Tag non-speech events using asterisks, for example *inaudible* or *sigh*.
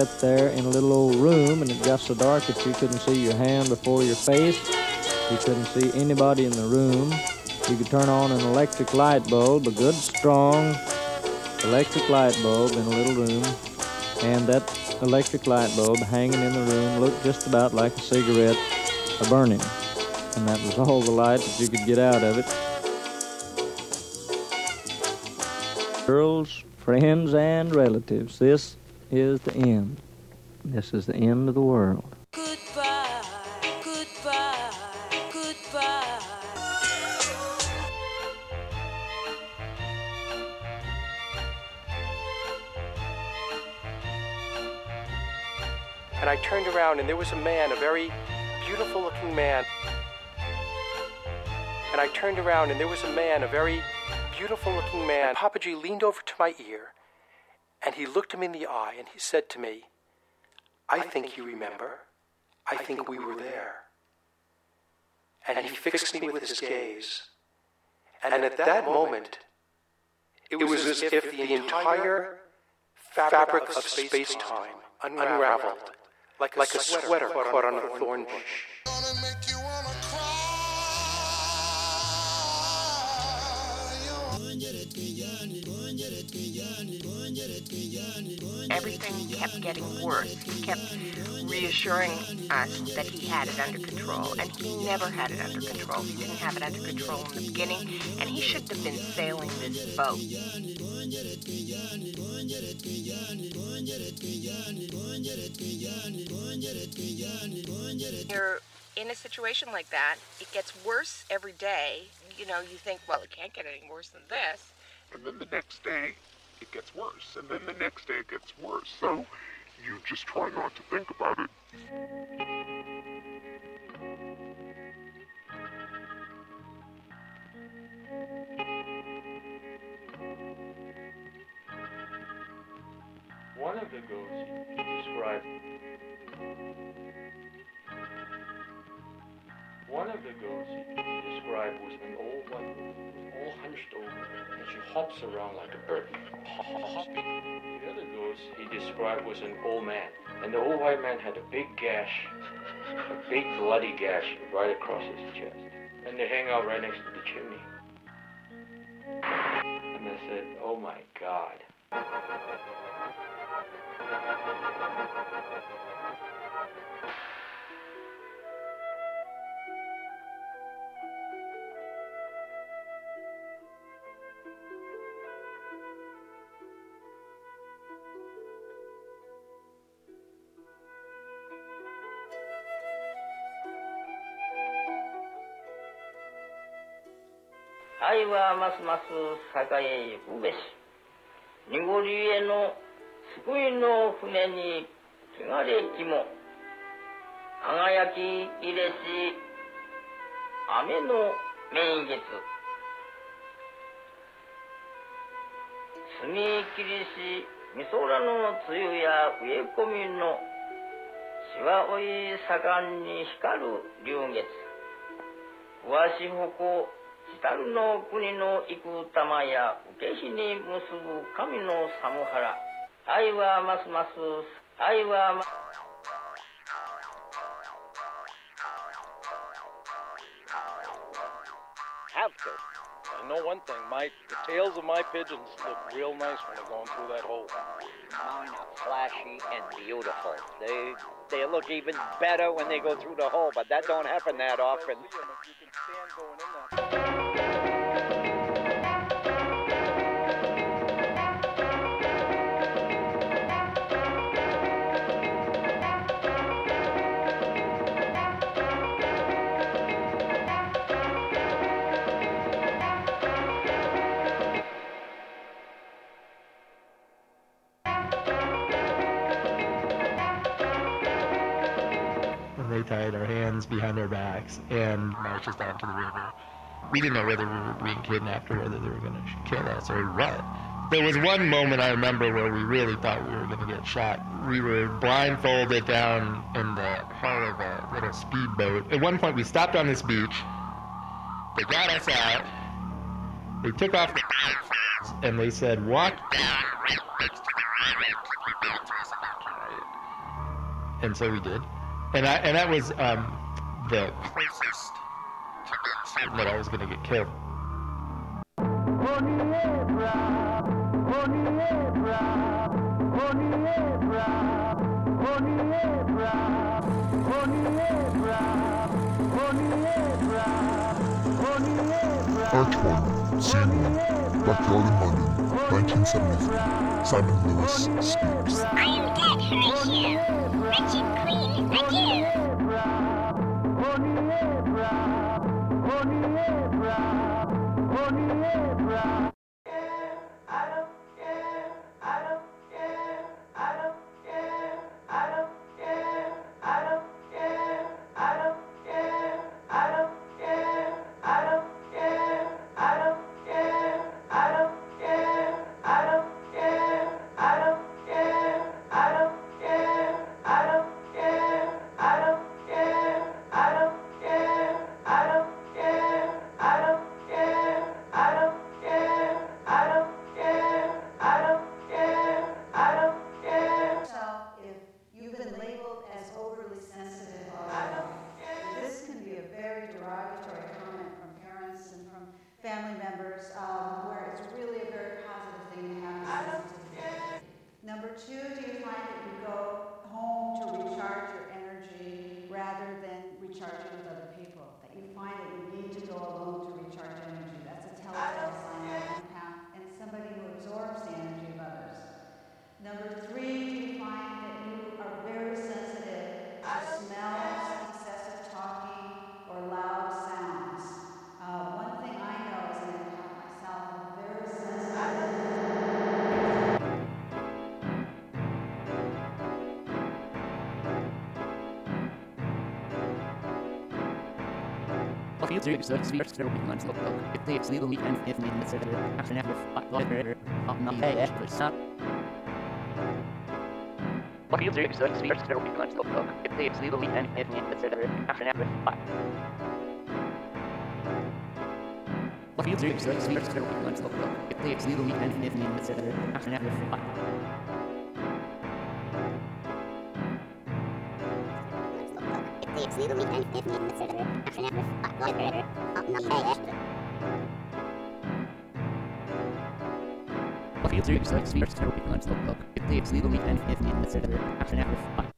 sat there in a little old room and it got so dark that you couldn't see your hand before your face. You couldn't see anybody in the room. You could turn on an electric light bulb, a good strong electric light bulb in a little room, and that electric light bulb hanging in the room looked just about like a cigarette a burning. And that was all the light that you could get out of it. Girls, friends, and relatives, this is the end. This is the end of the world. Goodbye, goodbye, goodbye. And I turned around and there was a man, a very beautiful looking man. And I turned around and there was a man, a very beautiful looking man. G leaned over to my ear and he looked him in the eye and he said to me, I think you remember. I think we were there. And he fixed me with his gaze. And at that moment, it was as if the entire fabric of space time unraveled like a sweater caught on a thorn bush. Getting worse. He kept reassuring us that he had it under control, and he never had it under control. He didn't have it under control in the beginning, and he shouldn't have been sailing this boat. You're in a situation like that, it gets worse every day. You know, you think, well, it can't get any worse than this. and then the next day it gets worse, and then the next day it gets worse. So you just try not to think about it. One of the ghosts he described. One of the ghosts he described was an old one, all hunched over, and she hops around like a bird. *laughs* Hopping. He described was an old man, and the old white man had a big gash, a big bloody gash right across his chest, and they hang out right next to the chimney. And I said, "Oh my God." 愛はますます栄えゆくべし。濁りへの救いの船に汚れきも。輝き入れし雨の名月。澄み切りしみそらの梅雨や植え込みのしわおい盛んに光る流月。わしほこるの国の幾玉や受け火に結ぶ神の寒原愛はますます愛はま have to. I know one thing, my the tails of my pigeons look real nice when they're going through that hole. Mine are flashy and beautiful. They they look even better when they go through the hole, but that don't happen that often. They tied our hands behind our backs and marched us down to the river. We didn't know whether we were being kidnapped or whether they were going to kill us or what. There was one moment I remember where we really thought we were going to get shot. We were blindfolded down in the hull of a little speedboat. At one point, we stopped on this beach. They got us out. They took off the blindfolds and they said, "Walk down right next to the your hands about and so we did, and I and that was um, the closest that I was going to get killed. Act 1, Scene 1, Backyard in London, 1973. Simon Lewis speaks. I am dead, Horatio. Wretched queen, adieu. With other people? That you find Feels really so sphere still being on slow If they legal meet and if need to consider action after water up not hey but stop. What feels really so sphere still being on slow If they legal meet and if need to consider action after What feels really so sphere still being on slow If they legal meet and if need to consider action after If Feels really so sphere still being on slow If they legal meet and if need to consider action after